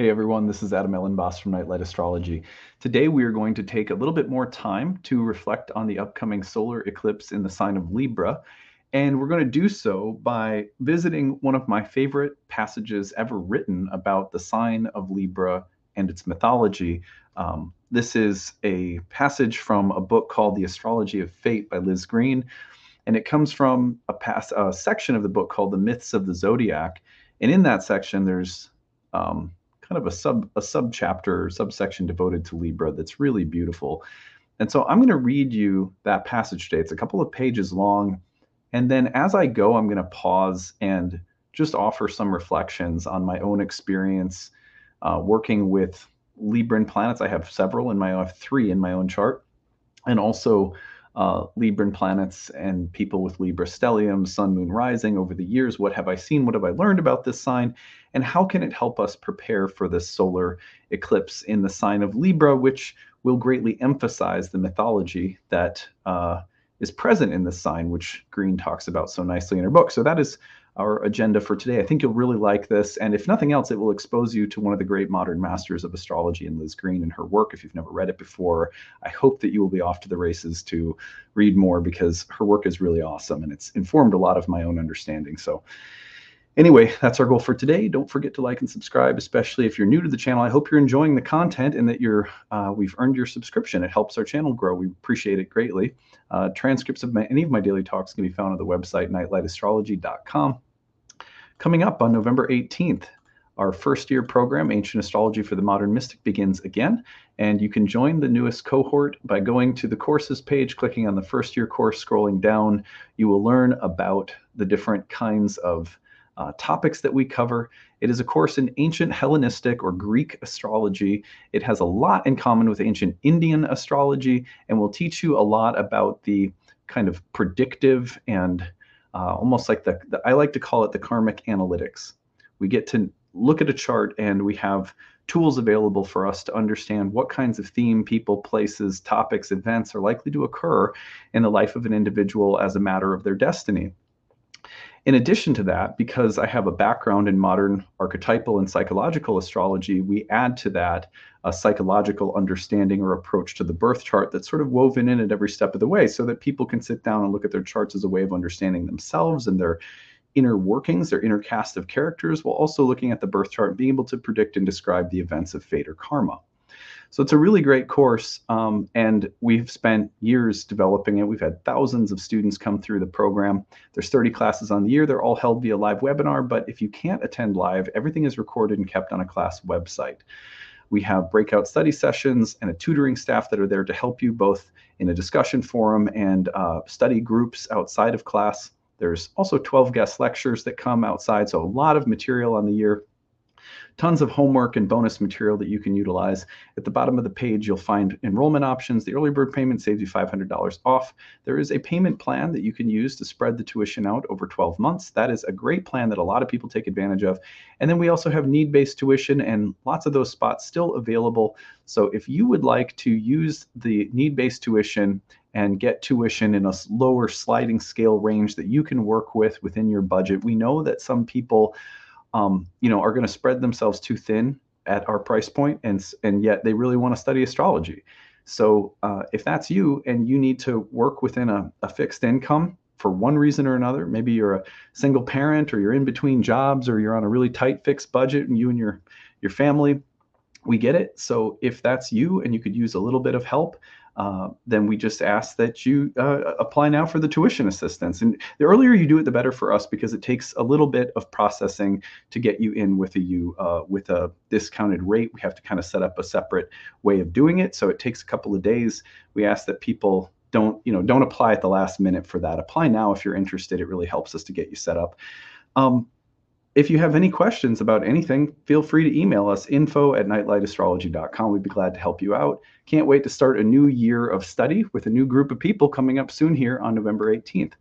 Hey everyone, this is Adam Elenbaas from Nightlight Astrology. Today we are going to take a little bit more time to reflect on the upcoming solar eclipse in the sign of Libra. And we're going to do so by visiting one of my favorite passages ever written about the sign of Libra and its mythology. Um, this is a passage from a book called The Astrology of Fate by Liz Greene. And it comes from a, a section of the book called The Myths of the Zodiac. And in that section, there's um, kind of a sub a sub chapter subsection devoted to Libra that's really beautiful. And so I'm going to read you that passage today. It's a couple of pages long. And then as I go, I'm going to pause and just offer some reflections on my own experience uh, working with Libran planets. I have several in my I have three in my own chart, and also uh, Libran planets and people with Libra stellium, Sun, Moon, Rising over the years. What have I seen? What have I learned about this sign? And how can it help us prepare for this solar eclipse in the sign of Libra, which will greatly emphasize the mythology that uh, is present in this sign, which Greene talks about so nicely in her book. So that is our agenda for today. I think you'll really like this. And if nothing else, it will expose you to one of the great modern masters of astrology in Liz Greene and her work. If you've never read it before, I hope that you will be off to the races to read more because her work is really awesome and it's informed a lot of my own understanding. So, anyway, that's our goal for today. Don't forget to like and subscribe, especially if you're new to the channel. I hope you're enjoying the content and that you're uh, we've earned your subscription. It helps our channel grow. We appreciate it greatly. Uh, transcripts of my, any of my daily talks can be found on the website nightlightastrology.com. Coming up on November 18th, our first year program, Ancient Astrology for the Modern Mystic, begins again. And you can join the newest cohort by going to the courses page, clicking on the first year course, scrolling down. You will learn about the different kinds of uh, topics that we cover. It is a course in ancient Hellenistic or Greek astrology. It has a lot in common with ancient Indian astrology and will teach you a lot about the kind of predictive and uh, almost like the, the, I like to call it the karmic analytics. We get to look at a chart and we have tools available for us to understand what kinds of theme, people, places, topics, events are likely to occur in the life of an individual as a matter of their destiny. In addition to that, because I have a background in modern archetypal and psychological astrology, we add to that a psychological understanding or approach to the birth chart that's sort of woven in at every step of the way so that people can sit down and look at their charts as a way of understanding themselves and their inner workings, their inner cast of characters, while also looking at the birth chart and being able to predict and describe the events of fate or karma. So it's a really great course, um, and we've spent years developing it. We've had thousands of students come through the program. There's 30 classes on the year. They're all held via live webinar, but if you can't attend live, everything is recorded and kept on a class website. We have breakout study sessions and a tutoring staff that are there to help you both in a discussion forum and uh, study groups outside of class. There's also 12 guest lectures that come outside, so a lot of material on the year tons of homework and bonus material that you can utilize. At the bottom of the page, you'll find enrollment options. The early bird payment saves you $500 off. There is a payment plan that you can use to spread the tuition out over 12 months. That is a great plan that a lot of people take advantage of. And then we also have need based tuition and lots of those spots still available. So if you would like to use the need based tuition and get tuition in a lower sliding scale range that you can work with within your budget, we know that some people um, you know, are going to spread themselves too thin at our price point, and and yet they really want to study astrology. So uh, if that's you and you need to work within a, a fixed income for one reason or another, maybe you're a single parent or you're in between jobs or you're on a really tight fixed budget and you and your your family, we get it. So if that's you and you could use a little bit of help, uh, then we just ask that you uh, apply now for the tuition assistance. And the earlier you do it, the better for us because it takes a little bit of processing to get you in with a you uh, with a discounted rate. We have to kind of set up a separate way of doing it, so it takes a couple of days. We ask that people don't you know don't apply at the last minute for that. Apply now if you're interested. It really helps us to get you set up. Um, if you have any questions about anything, feel free to email us info at nightlightastrology.com. We'd be glad to help you out. Can't wait to start a new year of study with a new group of people coming up soon here on November 18th.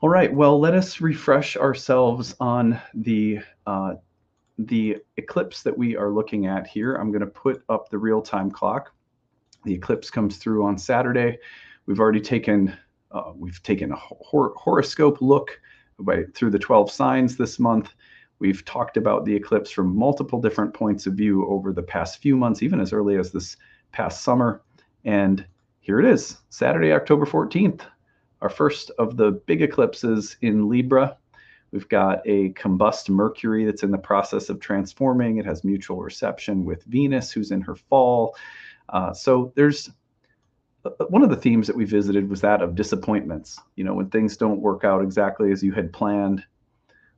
All right, well, let us refresh ourselves on the uh, the eclipse that we are looking at here. I'm going to put up the real-time clock. The eclipse comes through on Saturday. We've already taken uh, we've taken a hor horoscope look by, through the 12 signs this month. We've talked about the eclipse from multiple different points of view over the past few months, even as early as this past summer. And here it is, Saturday, October 14th, our first of the big eclipses in Libra. We've got a combust Mercury that's in the process of transforming. It has mutual reception with Venus, who's in her fall. Uh, so there's one of the themes that we visited was that of disappointments. You know, when things don't work out exactly as you had planned,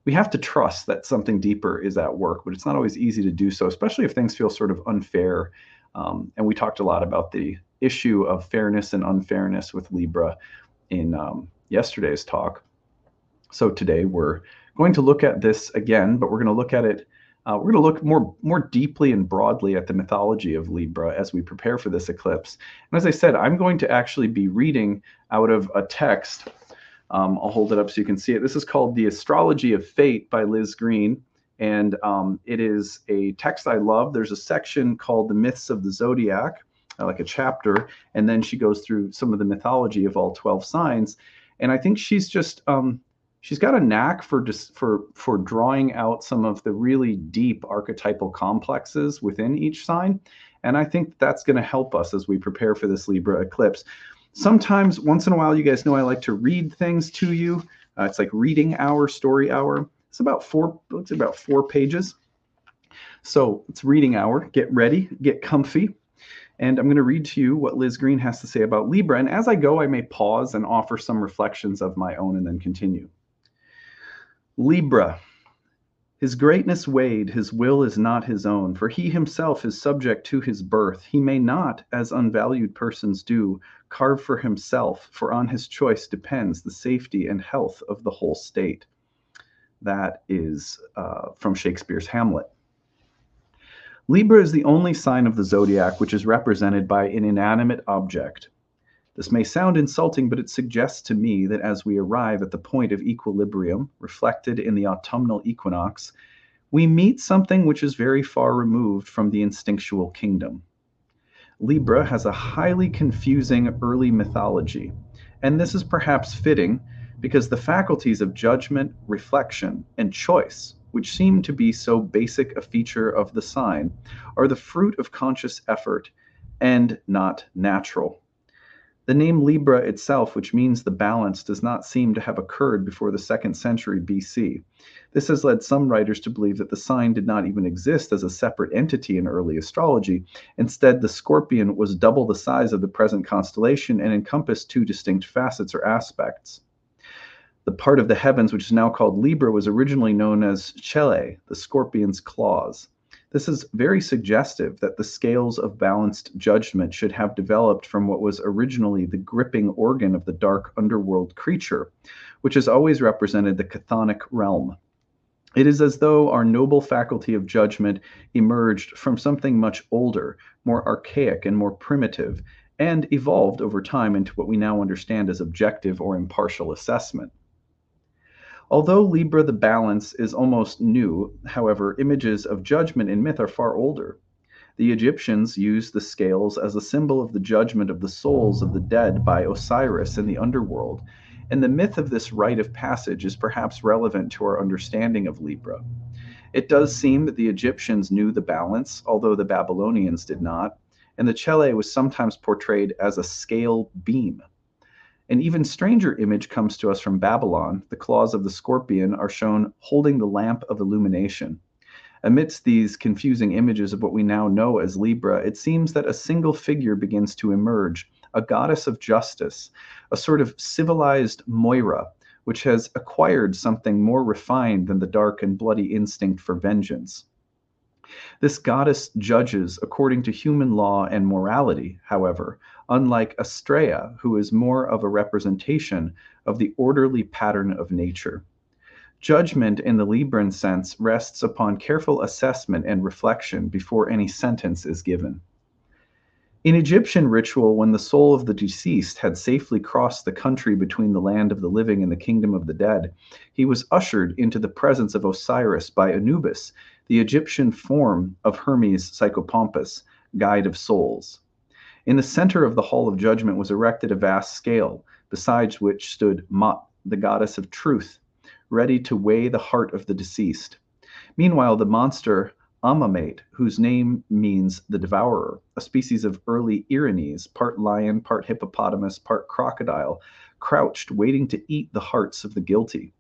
we have to trust that something deeper is at work, but it's not always easy to do so, especially if things feel sort of unfair. Um, and we talked a lot about the issue of fairness and unfairness with Libra in um, yesterday's talk. So today we're going to look at this again, but we're going to look at it. Uh, we're going to look more more deeply and broadly at the mythology of Libra as we prepare for this eclipse. And as I said, I'm going to actually be reading out of a text. Um, I'll hold it up so you can see it. This is called "The Astrology of Fate" by Liz Greene, and um, it is a text I love. There's a section called "The Myths of the Zodiac." Uh, like a chapter, and then she goes through some of the mythology of all 12 signs. And I think she's just um, she's got a knack for just for for drawing out some of the really deep archetypal complexes within each sign. And i think that's going to help us as we prepare for this libra eclipse. Sometimes once in a while you guys know i like to read things to you. Uh, it's like reading hour story hour. It's about four it's about four pages. So it's reading hour. Get ready get comfy. And I'm going to read to you what Liz Greene has to say about Libra. And as I go, I may pause and offer some reflections of my own and then continue. Libra. His greatness weighed, his will is not his own, for he himself is subject to his birth. He may not, as unvalued persons do, carve for himself, for on his choice depends the safety and health of the whole state. That is uh, from Shakespeare's Hamlet. Libra is the only sign of the zodiac which is represented by an inanimate object. This may sound insulting, but it suggests to me that as we arrive at the point of equilibrium, reflected in the autumnal equinox, we meet something which is very far removed from the instinctual kingdom. Libra has a highly confusing early mythology, and this is perhaps fitting because the faculties of judgment, reflection, and choice, which seem to be so basic a feature of the sign, are the fruit of conscious effort and not natural. The name Libra itself, which means the balance, does not seem to have occurred before the second century BC. This has led some writers to believe that the sign did not even exist as a separate entity in early astrology. Instead, the scorpion was double the size of the present constellation and encompassed two distinct facets or aspects. The part of the heavens which is now called Libra was originally known as Chele, the scorpion's claws. This is very suggestive that the scales of balanced judgment should have developed from what was originally the gripping organ of the dark underworld creature, which has always represented the chthonic realm. It is as though our noble faculty of judgment emerged from something much older, more archaic, and more primitive, and evolved over time into what we now understand as objective or impartial assessment. Although Libra the balance is almost new, however, images of judgment in myth are far older. The Egyptians used the scales as a symbol of the judgment of the souls of the dead by Osiris in the underworld, and the myth of this rite of passage is perhaps relevant to our understanding of Libra. It does seem that the Egyptians knew the balance, although the Babylonians did not, and the chele was sometimes portrayed as a scale beam. An even stranger image comes to us from Babylon. The claws of the scorpion are shown holding the lamp of illumination. Amidst these confusing images of what we now know as Libra, it seems that a single figure begins to emerge, a goddess of justice, a sort of civilized Moira, which has acquired something more refined than the dark and bloody instinct for vengeance. This goddess judges according to human law and morality, however, unlike Astraea, who is more of a representation of the orderly pattern of nature. Judgment in the Libran sense rests upon careful assessment and reflection before any sentence is given. In Egyptian ritual, when the soul of the deceased had safely crossed the country between the land of the living and the kingdom of the dead, he was ushered into the presence of Osiris by Anubis, the Egyptian form of Hermes Psychopompos, guide of souls. In the center of the Hall of Judgment was erected a vast scale, besides which stood Maat, the goddess of truth, ready to weigh the heart of the deceased. Meanwhile, the monster Amemait, whose name means the devourer, a species of early Erinyes, part lion, part hippopotamus, part crocodile, crouched, waiting to eat the hearts of the guilty.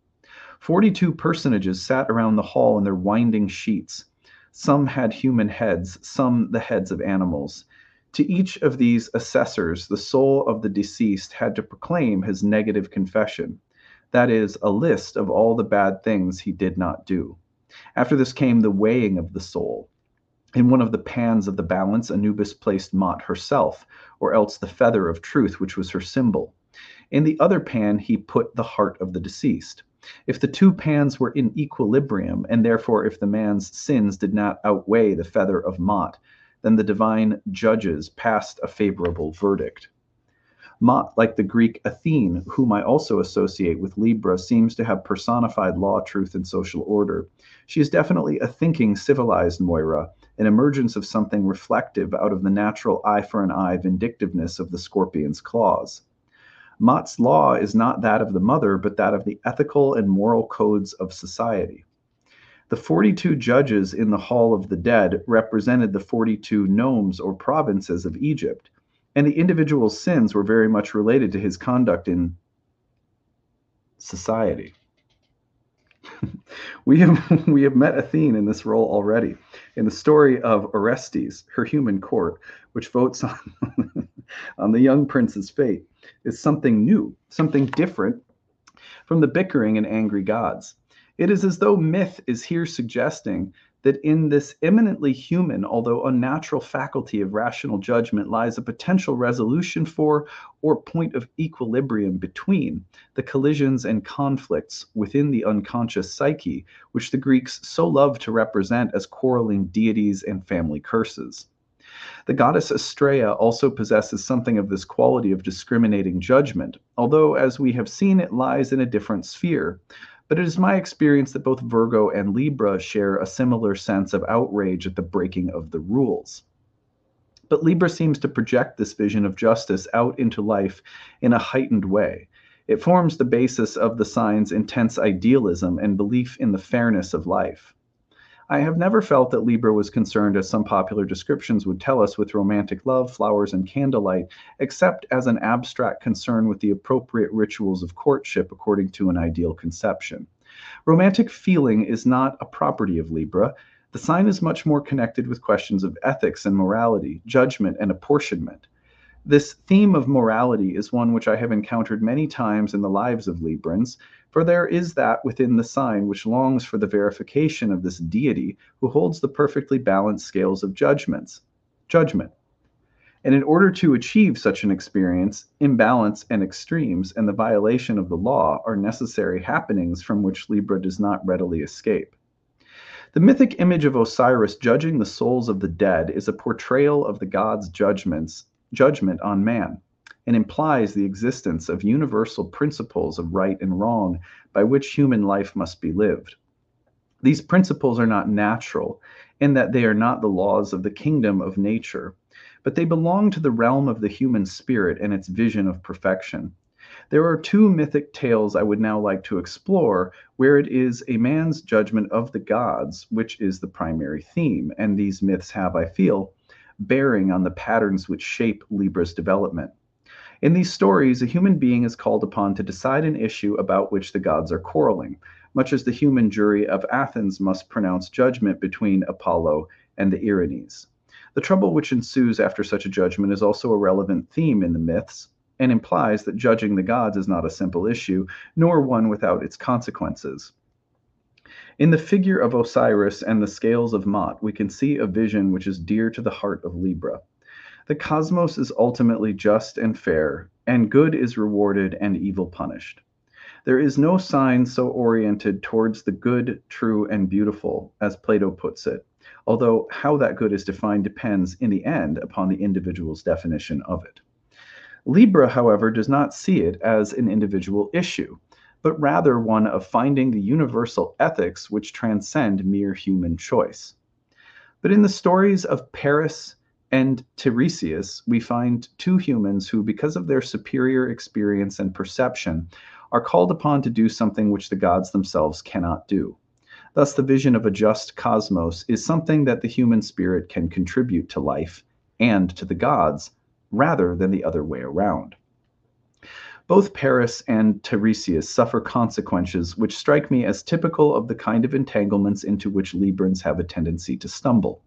Forty two personages sat around the hall in their winding sheets. Some had human heads, some the heads of animals. To each of these assessors, the soul of the deceased had to proclaim his negative confession that is, a list of all the bad things he did not do. After this came the weighing of the soul. In one of the pans of the balance, Anubis placed Maat herself, or else the feather of truth, which was her symbol. In the other pan, he put the heart of the deceased. If the two pans were in equilibrium, and therefore if the man's sins did not outweigh the feather of Maat, then the divine judges passed a favorable verdict. Maat, like the Greek Athene, whom I also associate with Libra, seems to have personified law, truth, and social order. She is definitely a thinking, civilized Moira, an emergence of something reflective out of the natural eye for an eye vindictiveness of the scorpion's claws. Maat's law is not that of the mother, but that of the ethical and moral codes of society. The 42 judges in the Hall of the Dead represented the 42 nomes or provinces of Egypt, and the individual's sins were very much related to his conduct in society. we have we have met Athene in this role already in the story of Orestes, her human court, which votes on on the young prince's fate, is something new, something different from the bickering and angry gods. It is as though myth is here suggesting that in this eminently human, although unnatural faculty of rational judgment lies a potential resolution for or point of equilibrium between the collisions and conflicts within the unconscious psyche, which the Greeks so loved to represent as quarreling deities and family curses. The goddess Astraea also possesses something of this quality of discriminating judgment, although, as we have seen, it lies in a different sphere but it is my experience that both Virgo and Libra share a similar sense of outrage at the breaking of the rules. But Libra seems to project this vision of justice out into life in a heightened way. It forms the basis of the sign's intense idealism and belief in the fairness of life. I have never felt that Libra was concerned, as some popular descriptions would tell us, with romantic love, flowers, and candlelight, except as an abstract concern with the appropriate rituals of courtship according to an ideal conception. Romantic feeling is not a property of Libra. The sign is much more connected with questions of ethics and morality, judgment and apportionment. This theme of morality is one which I have encountered many times in the lives of Librans, for there is that within the sign which longs for the verification of this deity who holds the perfectly balanced scales of judgments, judgment. And in order to achieve such an experience, imbalance and extremes and the violation of the law are necessary happenings from which Libra does not readily escape. The mythic image of Osiris judging the souls of the dead is a portrayal of the god's judgments judgment on man and implies the existence of universal principles of right and wrong by which human life must be lived. These principles are not natural in that they are not the laws of the kingdom of nature, but they belong to the realm of the human spirit and its vision of perfection. There are two mythic tales I would now like to explore where it is a man's judgment of the gods, which is the primary theme, and these myths have, I feel, bearing on the patterns which shape Libra's development. In these stories, a human being is called upon to decide an issue about which the gods are quarreling, much as the human jury of Athens must pronounce judgment between Apollo and the Erinyes. The trouble which ensues after such a judgment is also a relevant theme in the myths, and implies that judging the gods is not a simple issue, nor one without its consequences. In the figure of Osiris and the scales of Maat, we can see a vision which is dear to the heart of Libra. The cosmos is ultimately just and fair, and good is rewarded and evil punished. There is no sign so oriented towards the good, true, and beautiful, as Plato puts it, although how that good is defined depends, in the end, upon the individual's definition of it. Libra, however, does not see it as an individual issue but rather one of finding the universal ethics which transcend mere human choice. But in the stories of Paris and Tiresias, we find two humans who, because of their superior experience and perception, are called upon to do something which the gods themselves cannot do. Thus, the vision of a just cosmos is something that the human spirit can contribute to life and to the gods, rather than the other way around. Both Paris and Tiresias suffer consequences which strike me as typical of the kind of entanglements into which Librans have a tendency to stumble.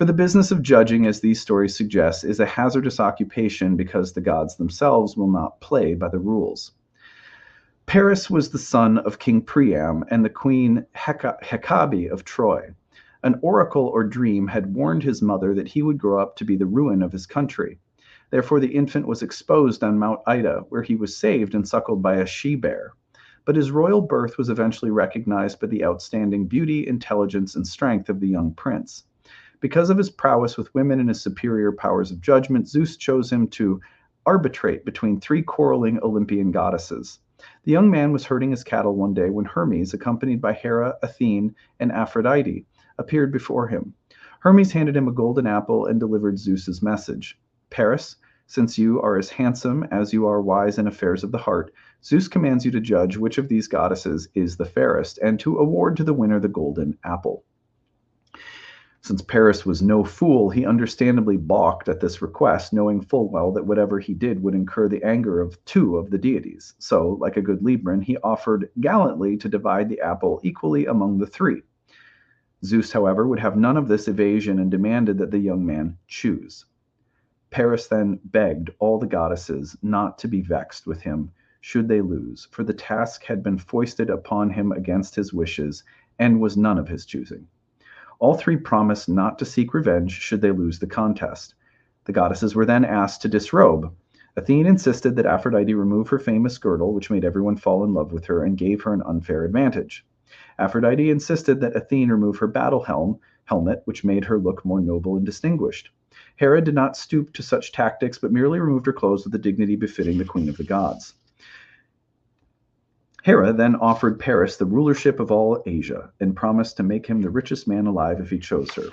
For the business of judging, as these stories suggest, is a hazardous occupation because the gods themselves will not play by the rules. Paris was the son of King Priam and the queen Hecabe of Troy. An oracle or dream had warned his mother that he would grow up to be the ruin of his country. Therefore, the infant was exposed on Mount Ida, where he was saved and suckled by a she bear. But his royal birth was eventually recognized by the outstanding beauty, intelligence, and strength of the young prince. Because of his prowess with women and his superior powers of judgment, Zeus chose him to arbitrate between three quarreling Olympian goddesses. The young man was herding his cattle one day when Hermes, accompanied by Hera, Athene, and Aphrodite, appeared before him. Hermes handed him a golden apple and delivered Zeus's message. Paris, since you are as handsome as you are wise in affairs of the heart, Zeus commands you to judge which of these goddesses is the fairest, and to award to the winner the golden apple. Since Paris was no fool, he understandably balked at this request, knowing full well that whatever he did would incur the anger of two of the deities. So, like a good Libran, he offered gallantly to divide the apple equally among the three. Zeus, however, would have none of this evasion and demanded that the young man choose. Paris then begged all the goddesses not to be vexed with him should they lose, for the task had been foisted upon him against his wishes, and was none of his choosing. All three promised not to seek revenge should they lose the contest. The goddesses were then asked to disrobe. Athene insisted that Aphrodite remove her famous girdle, which made everyone fall in love with her and gave her an unfair advantage. Aphrodite insisted that Athene remove her battle helm, helmet, which made her look more noble and distinguished. Hera did not stoop to such tactics, but merely removed her clothes with the dignity befitting the queen of the gods. Hera then offered Paris the rulership of all Asia and promised to make him the richest man alive if he chose her.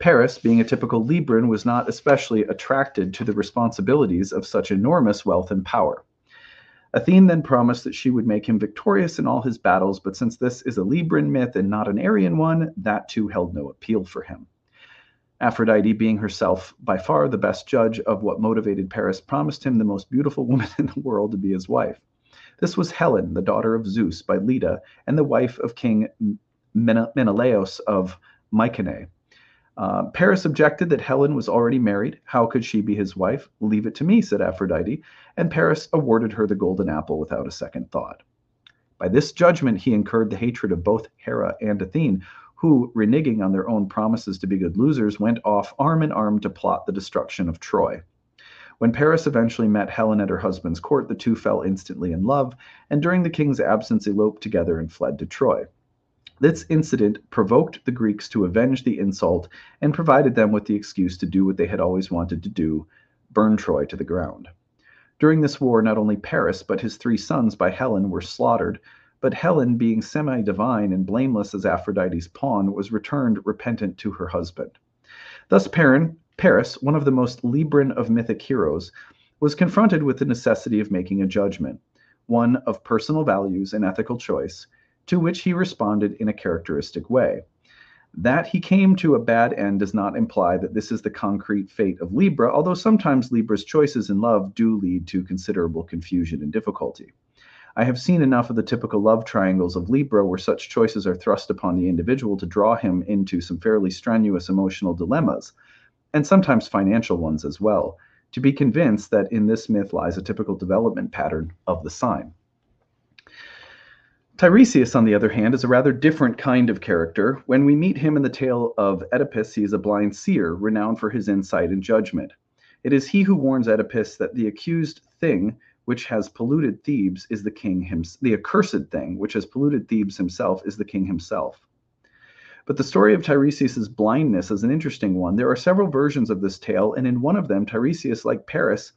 Paris, being a typical Libran, was not especially attracted to the responsibilities of such enormous wealth and power. Athene then promised that she would make him victorious in all his battles, but since this is a Libran myth and not an Arian one, that too held no appeal for him. Aphrodite, being herself by far the best judge of what motivated Paris, promised him the most beautiful woman in the world to be his wife. This was Helen, the daughter of Zeus by Leda, and the wife of King Menelaus of Mycenae. Uh, Paris objected that Helen was already married. How could she be his wife? Leave it to me, said Aphrodite, and Paris awarded her the golden apple without a second thought. By this judgment, he incurred the hatred of both Hera and Athene, who, reneging on their own promises to be good losers, went off arm in arm to plot the destruction of Troy. When Paris eventually met Helen at her husband's court, the two fell instantly in love, and during the king's absence eloped together and fled to Troy. This incident provoked the Greeks to avenge the insult and provided them with the excuse to do what they had always wanted to do burn Troy to the ground. During this war, not only Paris, but his three sons by Helen were slaughtered, but Helen, being semi divine and blameless as Aphrodite's pawn, was returned repentant to her husband. Thus, Perrin, Paris, one of the most Libran of mythic heroes, was confronted with the necessity of making a judgment, one of personal values and ethical choice, to which he responded in a characteristic way. That he came to a bad end does not imply that this is the concrete fate of Libra, although sometimes Libra's choices in love do lead to considerable confusion and difficulty. I have seen enough of the typical love triangles of Libra where such choices are thrust upon the individual to draw him into some fairly strenuous emotional dilemmas, and sometimes financial ones as well, to be convinced that in this myth lies a typical development pattern of the sign. Tiresias, on the other hand, is a rather different kind of character. When we meet him in the tale of Oedipus, he is a blind seer, renowned for his insight and judgment. It is he who warns Oedipus that the accused thing which has polluted Thebes is the king himself. The accursed thing which has polluted Thebes himself is the king himself. But the story of Tiresias's blindness is an interesting one. There are several versions of this tale, and in one of them, Tiresias, like Paris,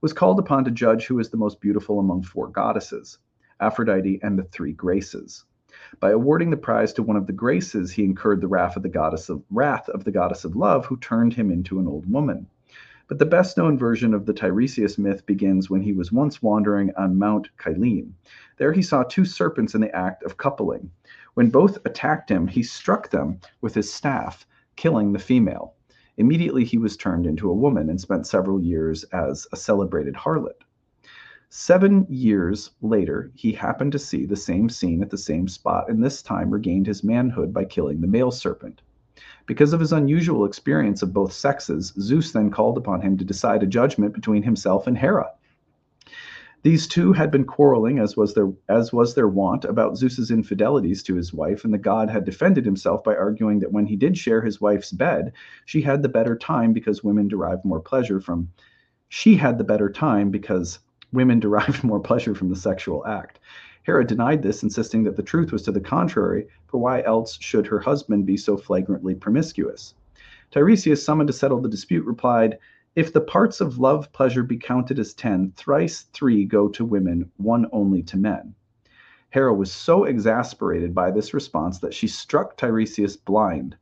was called upon to judge who is the most beautiful among four goddesses, Aphrodite and the three Graces. By awarding the prize to one of the Graces, he incurred the wrath of the goddess of wrath of the goddess of love, who turned him into an old woman. But the best known version of the Tiresias myth begins when he was once wandering on Mount Kyllene. There he saw two serpents in the act of coupling. When both attacked him, he struck them with his staff, killing the female. Immediately he was turned into a woman and spent several years as a celebrated harlot. Seven years later, he happened to see the same scene at the same spot, and this time regained his manhood by killing the male serpent. Because of his unusual experience of both sexes, Zeus then called upon him to decide a judgment between himself and Hera. These two had been quarreling, as was their as was their wont, about Zeus's infidelities to his wife, and the god had defended himself by arguing that when he did share his wife's bed, she had the better time because women derive more pleasure from she had the better time because women derived more pleasure from the sexual act. Hera denied this, insisting that the truth was to the contrary, for why else should her husband be so flagrantly promiscuous? Tiresias, summoned to settle the dispute, replied, If the parts of love pleasure be counted as ten, thrice three go to women, one only to men. Hera was so exasperated by this response that she struck Tiresias blind.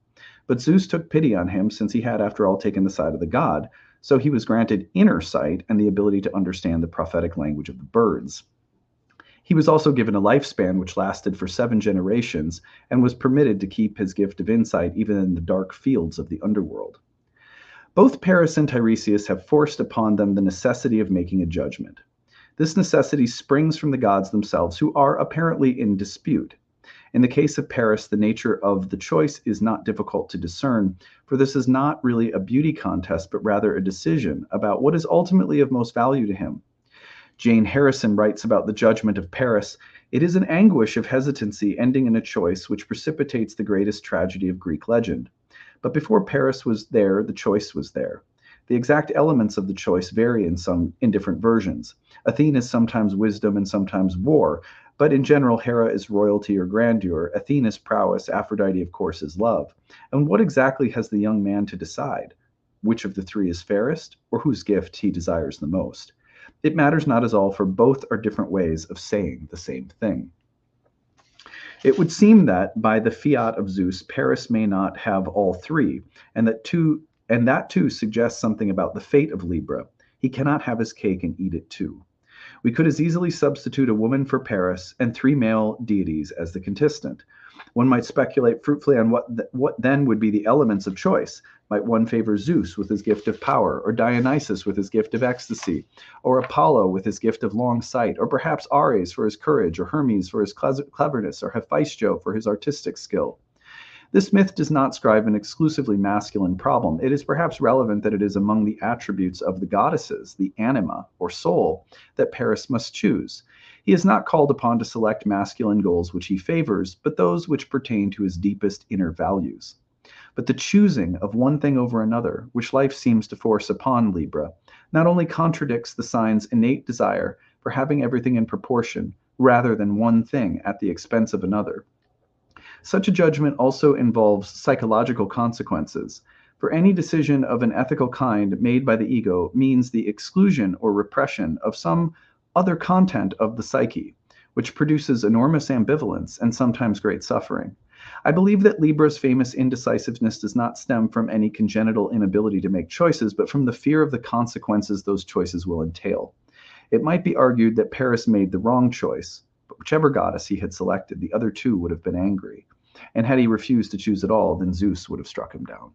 But Zeus took pity on him, since he had, after all, taken the side of the god, so he was granted inner sight and the ability to understand the prophetic language of the birds. He was also given a lifespan which lasted for seven generations and was permitted to keep his gift of insight even in the dark fields of the underworld. Both Paris and Tiresias have forced upon them the necessity of making a judgment. This necessity springs from the gods themselves, who are apparently in dispute. In the case of Paris, the nature of the choice is not difficult to discern, for this is not really a beauty contest, but rather a decision about what is ultimately of most value to him. Jane Harrison writes about the judgment of Paris it is an anguish of hesitancy ending in a choice which precipitates the greatest tragedy of Greek legend. But before Paris was there, the choice was there. The exact elements of the choice vary in some in different versions. Athene is sometimes wisdom and sometimes war, but in general, Hera is royalty or grandeur, Athena's prowess, Aphrodite, of course, is love. And what exactly has the young man to decide? Which of the three is fairest, or whose gift he desires the most? It matters not at all, for both are different ways of saying the same thing. It would seem that by the fiat of Zeus, Paris may not have all three, and that two and that too suggests something about the fate of Libra. He cannot have his cake and eat it too. We could as easily substitute a woman for Paris and three male deities as the contestant. One might speculate fruitfully on what th- what then would be the elements of choice. Might one favor Zeus with his gift of power, or Dionysus with his gift of ecstasy, or Apollo with his gift of long sight, or perhaps Ares for his courage, or Hermes for his cleverness, or Hephaestion for his artistic skill? This myth does not describe an exclusively masculine problem. It is perhaps relevant that it is among the attributes of the goddesses, the anima, or soul, that Paris must choose. He is not called upon to select masculine goals which he favors, but those which pertain to his deepest inner values. But the choosing of one thing over another, which life seems to force upon Libra, not only contradicts the sign's innate desire for having everything in proportion, rather than one thing at the expense of another, such a judgment also involves psychological consequences. For any decision of an ethical kind made by the ego means the exclusion or repression of some other content of the psyche, which produces enormous ambivalence and sometimes great suffering. I believe that Libra's famous indecisiveness does not stem from any congenital inability to make choices, but from the fear of the consequences those choices will entail. It might be argued that Paris made the wrong choice, but whichever goddess he had selected, the other two would have been angry. And had he refused to choose at all, then Zeus would have struck him down.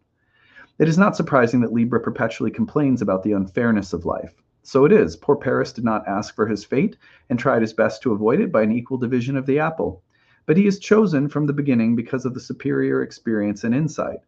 It is not surprising that Libra perpetually complains about the unfairness of life. So it is. Poor Paris did not ask for his fate and tried his best to avoid it by an equal division of the apple. But he is chosen from the beginning because of the superior experience and insight.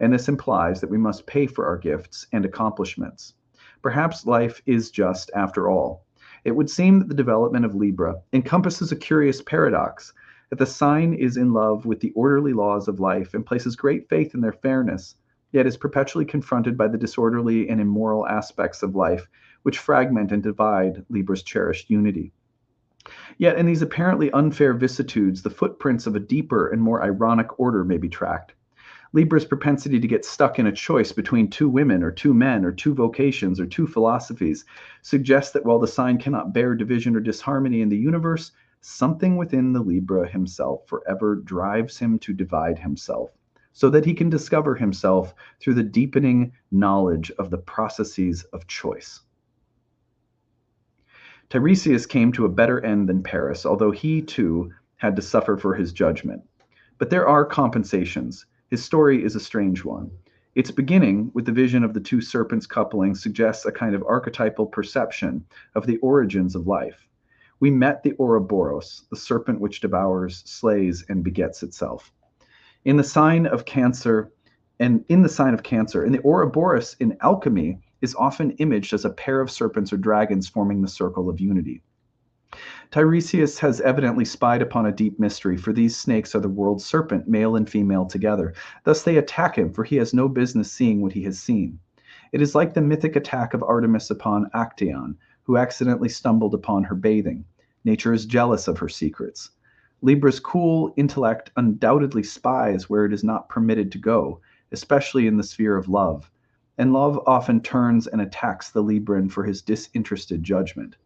And this implies that we must pay for our gifts and accomplishments. Perhaps life is just after all. It would seem that the development of Libra encompasses a curious paradox that the sign is in love with the orderly laws of life and places great faith in their fairness, yet is perpetually confronted by the disorderly and immoral aspects of life, which fragment and divide Libra's cherished unity. Yet in these apparently unfair vicissitudes, the footprints of a deeper and more ironic order may be tracked. Libra's propensity to get stuck in a choice between two women or two men or two vocations or two philosophies suggests that while the sign cannot bear division or disharmony in the universe, something within the Libra himself forever drives him to divide himself. so that he can discover himself through the deepening knowledge of the processes of choice. Tiresias came to a better end than Paris, although he too had to suffer for his judgment. But there are compensations. His story is a strange one. Its beginning, with the vision of the two serpents coupling, suggests a kind of archetypal perception of the origins of life. We met the Ouroboros, the serpent which devours, slays, and begets itself. In the sign of Cancer, and in the sign of Cancer, and the Ouroboros in alchemy is often imaged as a pair of serpents or dragons forming the circle of unity. Tiresias has evidently spied upon a deep mystery, for these snakes are the world's serpent, male and female together. Thus they attack him, for he has no business seeing what he has seen. It is like the mythic attack of Artemis upon Actaeon, who accidentally stumbled upon her bathing. Nature is jealous of her secrets. Libra's cool intellect undoubtedly spies where it is not permitted to go, especially in the sphere of love and love often turns and attacks the Libran for his disinterested judgment.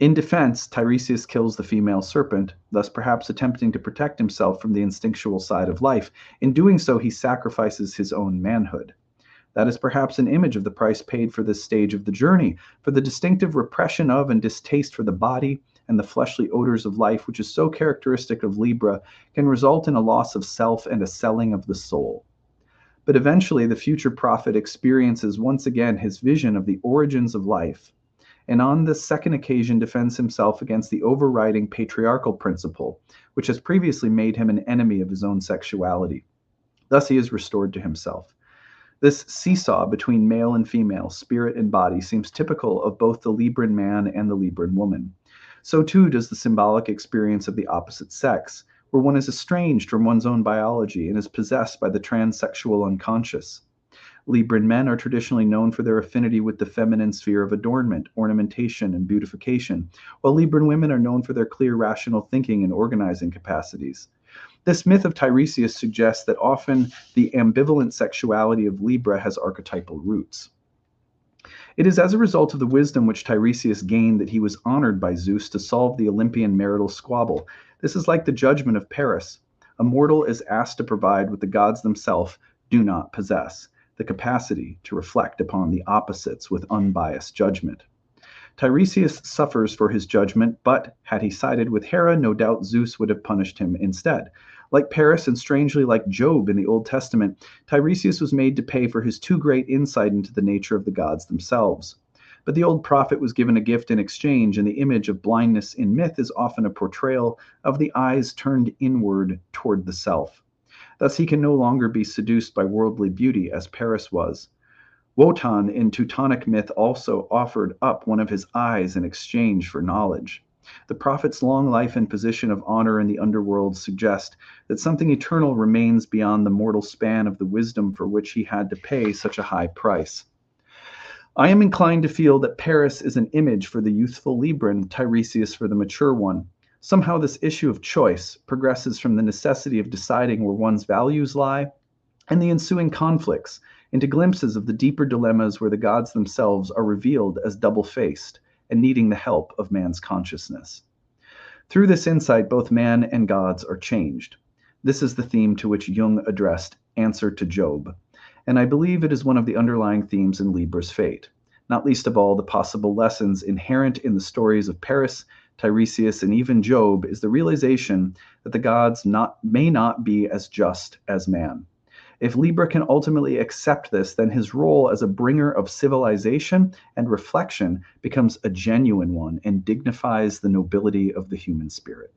In defense, Tiresias kills the female serpent, thus perhaps attempting to protect himself from the instinctual side of life. In doing so, he sacrifices his own manhood. That is perhaps an image of the price paid for this stage of the journey, for the distinctive repression of and distaste for the body and the fleshly odors of life, which is so characteristic of Libra, can result in a loss of self and a selling of the soul. But eventually, the future prophet experiences once again his vision of the origins of life, and on this second occasion defends himself against the overriding patriarchal principle, which has previously made him an enemy of his own sexuality. Thus, he is restored to himself. This seesaw between male and female, spirit and body, seems typical of both the Libran man and the Libran woman. So, too, does the symbolic experience of the opposite sex, where one is estranged from one's own biology and is possessed by the transsexual unconscious. Libran men are traditionally known for their affinity with the feminine sphere of adornment, ornamentation, and beautification, while Libran women are known for their clear rational thinking and organizing capacities. This myth of Tiresias suggests that often the ambivalent sexuality of Libra has archetypal roots. It is as a result of the wisdom which Tiresias gained that he was honored by Zeus to solve the Olympian marital squabble this is like the judgment of Paris. A mortal is asked to provide what the gods themselves do not possess the capacity to reflect upon the opposites with unbiased judgment. Tiresias suffers for his judgment, but had he sided with Hera, no doubt Zeus would have punished him instead. Like Paris, and strangely like Job in the Old Testament, Tiresias was made to pay for his too great insight into the nature of the gods themselves. But the old prophet was given a gift in exchange, and the image of blindness in myth is often a portrayal of the eyes turned inward toward the self. Thus, he can no longer be seduced by worldly beauty as Paris was. Wotan in Teutonic myth also offered up one of his eyes in exchange for knowledge. The prophet's long life and position of honor in the underworld suggest that something eternal remains beyond the mortal span of the wisdom for which he had to pay such a high price. I am inclined to feel that Paris is an image for the youthful Libran, Tiresias for the mature one. Somehow, this issue of choice progresses from the necessity of deciding where one's values lie and the ensuing conflicts into glimpses of the deeper dilemmas where the gods themselves are revealed as double faced and needing the help of man's consciousness. Through this insight, both man and gods are changed. This is the theme to which Jung addressed Answer to Job and I believe it is one of the underlying themes in Libra's fate, not least of all the possible lessons inherent in the stories of Paris, Tiresias, and even Job is the realization that the gods not, may not be as just as man. If Libra can ultimately accept this, then his role as a bringer of civilization and reflection becomes a genuine one and dignifies the nobility of the human spirit.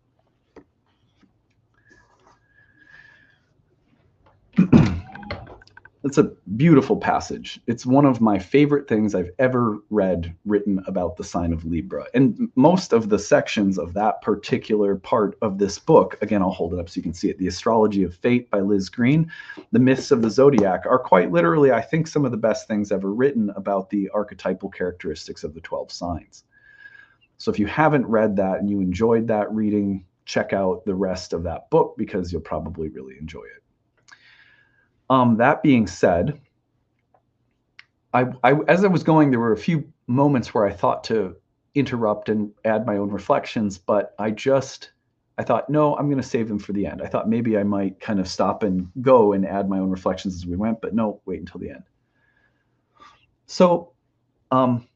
It's a beautiful passage. It's one of my favorite things I've ever read written about the sign of Libra. And most of the sections of that particular part of this book, again, I'll hold it up so you can see it The Astrology of Fate by Liz Greene, The Myths of the Zodiac are quite literally, I think, some of the best things ever written about the archetypal characteristics of the 12 signs. So if you haven't read that and you enjoyed that reading, check out the rest of that book because you'll probably really enjoy it. Um, that being said, I, I, as I was going, there were a few moments where I thought to interrupt and add my own reflections, but I just, I thought, no, I'm going to save them for the end. I thought maybe I might kind of stop and go and add my own reflections as we went, but no, wait until the end. So, um,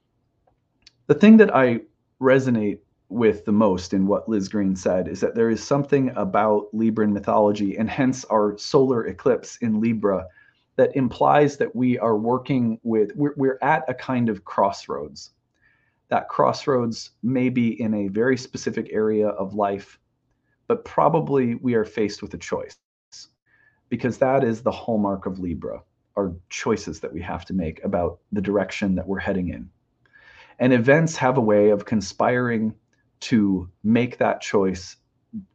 the thing that I resonate with the most in what Liz Greene said is that there is something about Libran mythology and hence our solar eclipse in Libra that implies that we are working with, we're, we're at a kind of crossroads. That crossroads may be in a very specific area of life, but probably we are faced with a choice because that is the hallmark of Libra, our choices that we have to make about the direction that we're heading in. And events have a way of conspiring to make that choice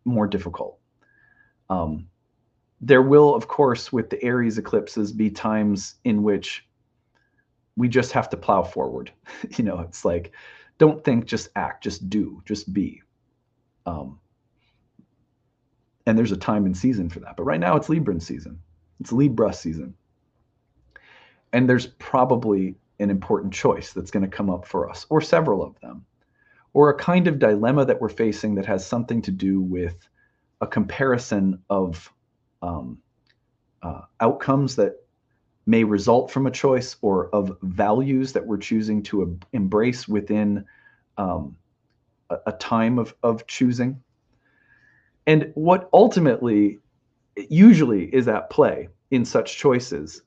more difficult. Um, there will, of course, with the Aries eclipses, be times in which we just have to plow forward. you know, it's like, don't think, just act, just do, just be. Um, and there's a time and season for that. But right now, it's Libran season. It's Libra season. And there's probably an important choice that's going to come up for us, or several of them, or a kind of dilemma that we're facing that has something to do with a comparison of um, uh, outcomes that may result from a choice or of values that we're choosing to embrace within um, a, a, time of, of choosing. And what ultimately, usually, is at play in such choices,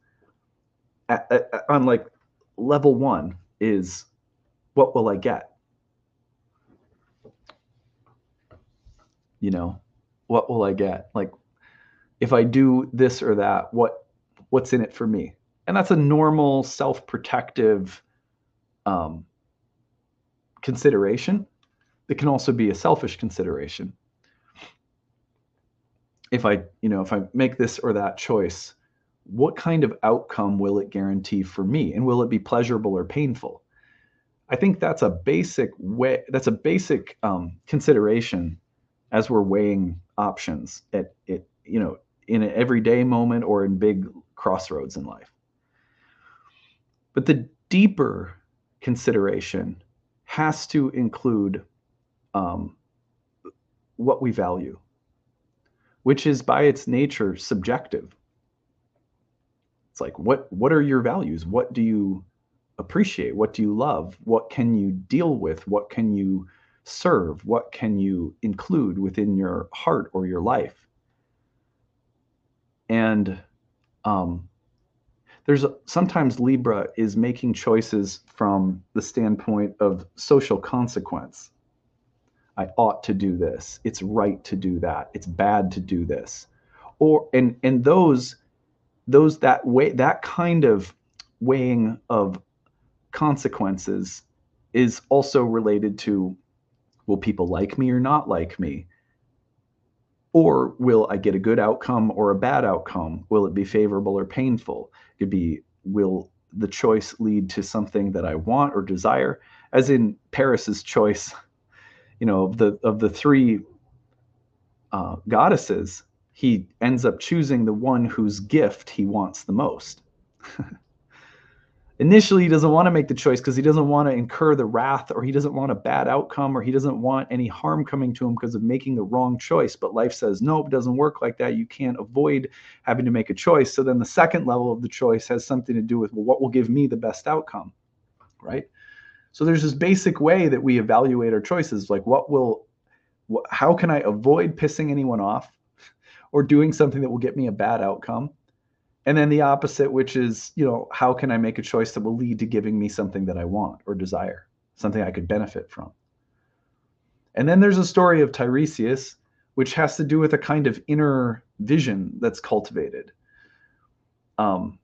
at, at, on like level one, is what will I get? You know, what will I get? Like, if I do this or that, what what's in it for me? And that's a normal self-protective um, consideration. It can also be a selfish consideration. If I, you know, if I make this or that choice, what kind of outcome will it guarantee for me? And will it be pleasurable or painful? I think that's a basic way, that's a basic um, consideration as we're weighing options at it, you know, in an everyday moment or in big crossroads in life. But the deeper consideration has to include um, what we value, which is by its nature subjective. It's like what what are your values? What do you appreciate? What do you love? What can you deal with? What can you serve? What can you include within your heart or your life? and um, there's sometimes libra is making choices from the standpoint of social consequence i ought to do this it's right to do that it's bad to do this or and and those those that way that kind of weighing of consequences is also related to will people like me or not like me or will I get a good outcome or a bad outcome? Will it be favorable or painful? It could be, will the choice lead to something that I want or desire? As in Paris's choice, you know, of the of the three uh, goddesses, he ends up choosing the one whose gift he wants the most. initially he doesn't want to make the choice because he doesn't want to incur the wrath or he doesn't want a bad outcome or he doesn't want any harm coming to him because of making the wrong choice. But life says nope it doesn't work like that. You can't avoid having to make a choice. So then the second level of the choice has something to do with well, what will give me the best outcome right? So there's this basic way that we evaluate our choices like what will how can i avoid pissing anyone off or doing something that will get me a bad outcome and then the opposite which is you know how can i make a choice that will lead to giving me something that i want or desire something i could benefit from? And then there's a story of tiresias which has to do with a kind of inner vision that's cultivated. Um,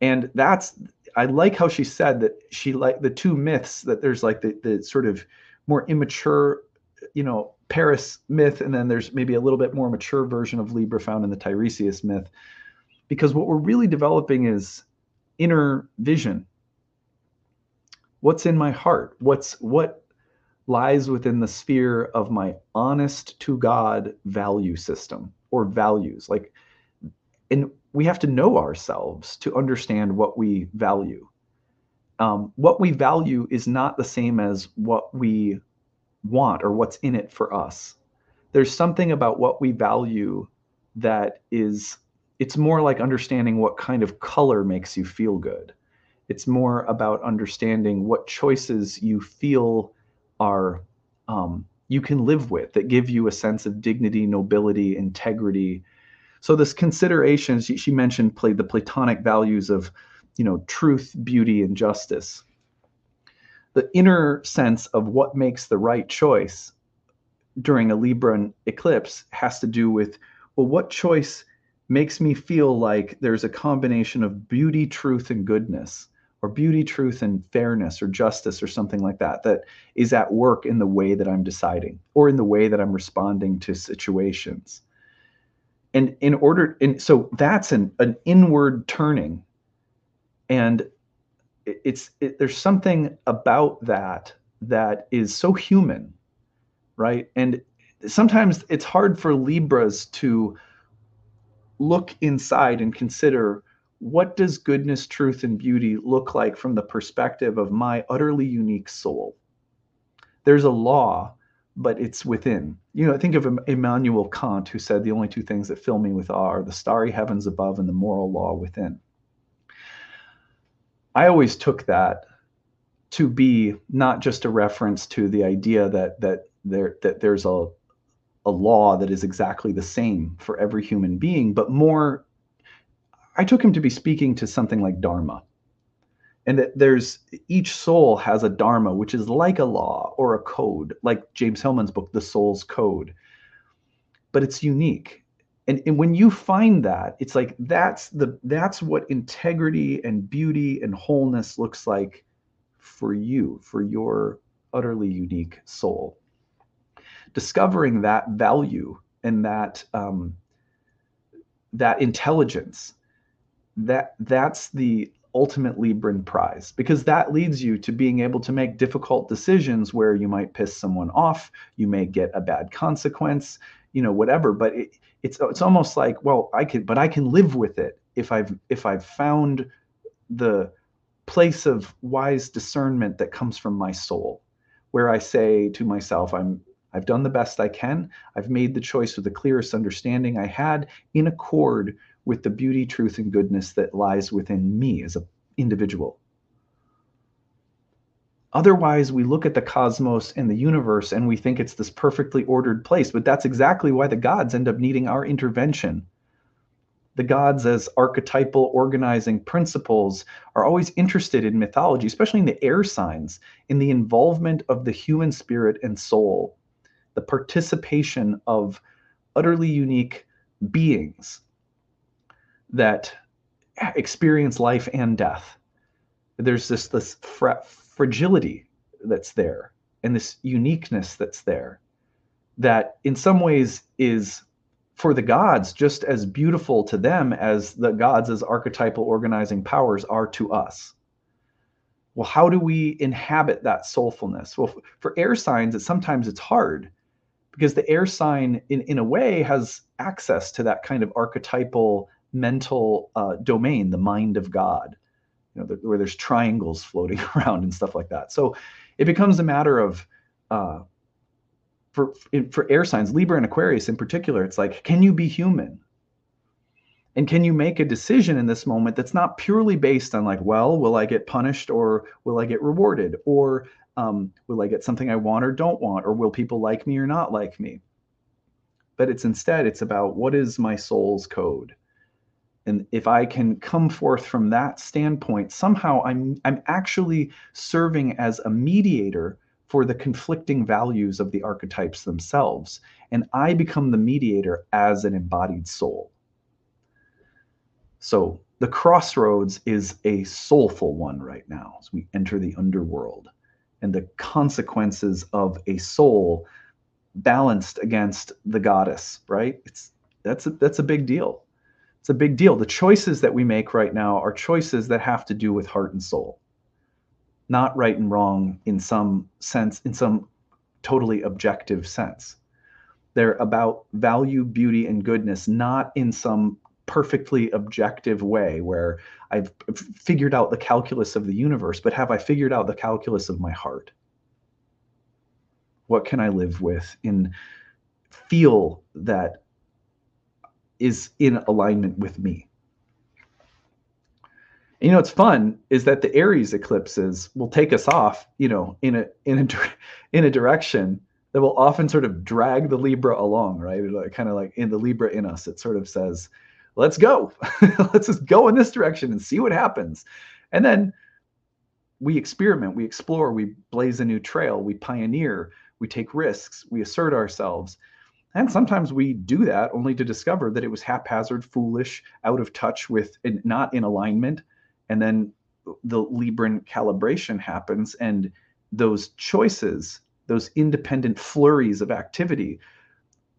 and that's i like how she said that she like the two myths that there's like the, the sort of more immature you know paris myth and then there's maybe a little bit more mature version of libra found in the tiresias myth because what we're really developing is inner vision. What's in my heart? What's what lies within the sphere of my honest to god value system or values? Like and we have to know ourselves to understand what we value. Um, what we value is not the same as what we want or what's in it for us. There's something about what we value that is it's more like understanding what kind of color makes you feel good. It's more about understanding what choices you feel are um, you can live with that give you a sense of dignity nobility integrity. So this consideration she, she mentioned played the platonic values of you know truth beauty and justice. The inner sense of what makes the right choice during a Libran eclipse has to do with well, what choice makes me feel like there's a combination of beauty, truth, and goodness, or beauty, truth, and fairness, or justice, or something like that, that is at work in the way that I'm deciding or in the way that I'm responding to situations. And in order, and so that's an, an inward turning. And it's it, there's something about that that is so human right? And sometimes it's hard for Libras to look inside and consider what does goodness, truth, and beauty look like from the perspective of my utterly unique soul? There's a law, but it's within. You know, think of Immanuel Kant, who said the only two things that fill me with awe are the starry heavens above and the moral law within. I always took that to be not just a reference to the idea that that there that there's a a law that is exactly the same for every human being, but more I took him to be speaking to something like dharma. And that there's each soul has a dharma, which is like a law or a code, like James Hillman's book, The Soul's Code. But it's unique. And, and when you find that, it's like that's the that's what integrity and beauty and wholeness looks like for you, for your utterly unique soul discovering that value and that um, that intelligence that that's the ultimate Libran prize because that leads you to being able to make difficult decisions where you might piss someone off, you may get a bad consequence, you know, whatever. But it, it's it's almost like, well, I can, but I can live with it if I've if I've found the place of wise discernment that comes from my soul, where I say to myself, I'm I've done the best I can. I've made the choice with the clearest understanding I had in accord with the beauty, truth, and goodness that lies within me as an individual. Otherwise, we look at the cosmos and the universe and we think it's this perfectly ordered place, but that's exactly why the gods end up needing our intervention. The gods, as archetypal organizing principles, are always interested in mythology, especially in the air signs, in the involvement of the human spirit and soul the participation of utterly unique beings that experience life and death. There's this this fra- fragility that's there and this uniqueness that's there that in some ways is for the gods just as beautiful to them as the gods as archetypal organizing powers are to us well how do we inhabit that soulfulness well for air signs it sometimes it's hard because the air sign in, in a way has access to that kind of archetypal mental uh, domain the mind of god you know the, where there's triangles floating around and stuff like that. So it becomes a matter of uh, for for air signs libra and aquarius in particular it's like can you be human? And can you make a decision in this moment that's not purely based on like well will i get punished or will i get rewarded? Or um, will I get something I want or don't want? Or will people like me or not like me? But it's instead, it's about what is my soul's code? And if I can come forth from that standpoint, somehow I'm I'm actually serving as a mediator for the conflicting values of the archetypes themselves. And I become the mediator as an embodied soul. So the crossroads is a soulful one right now as we enter the underworld and the consequences of a soul balanced against the goddess, right? It's that's a, that's a big deal. It's a big deal. The choices that we make right now are choices that have to do with heart and soul, not right and wrong in some sense, in some totally objective sense. They're about value, beauty, and goodness, not in some perfectly objective way where I've figured out the calculus of the universe, but have I figured out the calculus of my heart? What can I live with in feel that is in alignment with me. And, you know, what's fun is that the Aries eclipses will take us off, you know, in a in a in a direction that will often sort of drag the Libra along, right? Kind of like in the Libra in us, it sort of says, "Let's go, let's just go in this direction and see what happens," and then we experiment, we explore, we blaze a new trail, we pioneer, we take risks, we assert ourselves. And sometimes we do that only to discover that it was haphazard, foolish, out of touch with, and not in alignment. And then the Libran calibration happens, and those choices, those independent flurries of activity,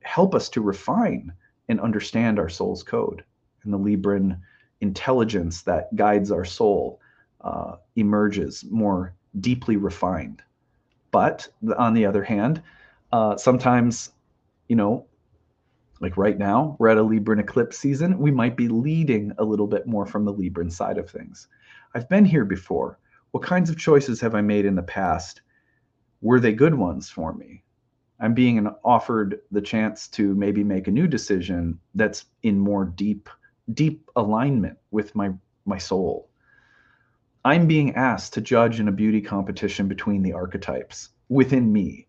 help us to refine and understand our soul's code and the Libran intelligence that guides our soul uh, emerges more deeply refined. But on the other hand, uh, sometimes, you know, like right now, we're at a Libran eclipse season. We might be leading a little bit more from the Libran side of things. I've been here before. What kinds of choices have I made in the past? Were they good ones for me? I'm being offered the chance to maybe make a new decision that's in more deep, deep alignment with my my soul. I'm being asked to judge in a beauty competition between the archetypes within me.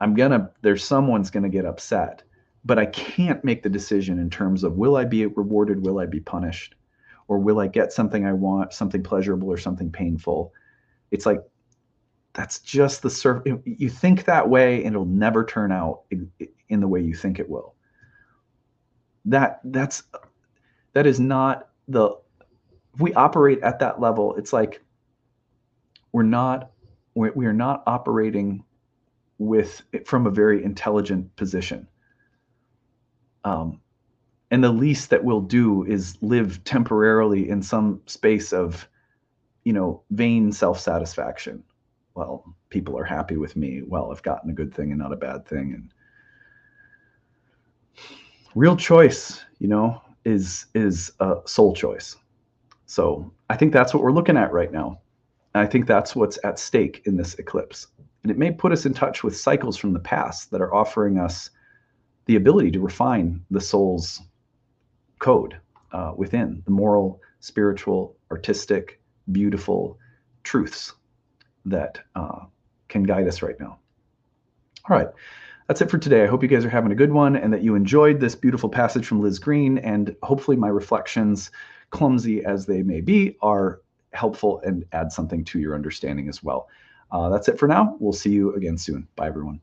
I'm gonna, there's someone's gonna get upset, but I can't make the decision in terms of will I be rewarded, will I be punished, or will I get something I want, something pleasurable or something painful. It's like, that's just the surf. You think that way and it'll never turn out in the way you think it will. That, that's, that is not the if we operate at that level, it's like we're not we're, we are not operating with from a very intelligent position. Um, and the least that we'll do is live temporarily in some space of, you know, vain self-satisfaction. Well, people are happy with me. Well, I've gotten a good thing and not a bad thing. And real choice, you know, is is a soul choice. So I think that's what we're looking at right now. And I think that's what's at stake in this eclipse. And it may put us in touch with cycles from the past that are offering us the ability to refine the soul's code uh, within the moral, spiritual, artistic, beautiful truths that uh, can guide us right now. All right, that's it for today. I hope you guys are having a good one and that you enjoyed this beautiful passage from Liz Greene. and hopefully my reflections clumsy as they may be, are helpful and add something to your understanding as well. Uh, that's it for now. We'll see you again soon. Bye, everyone.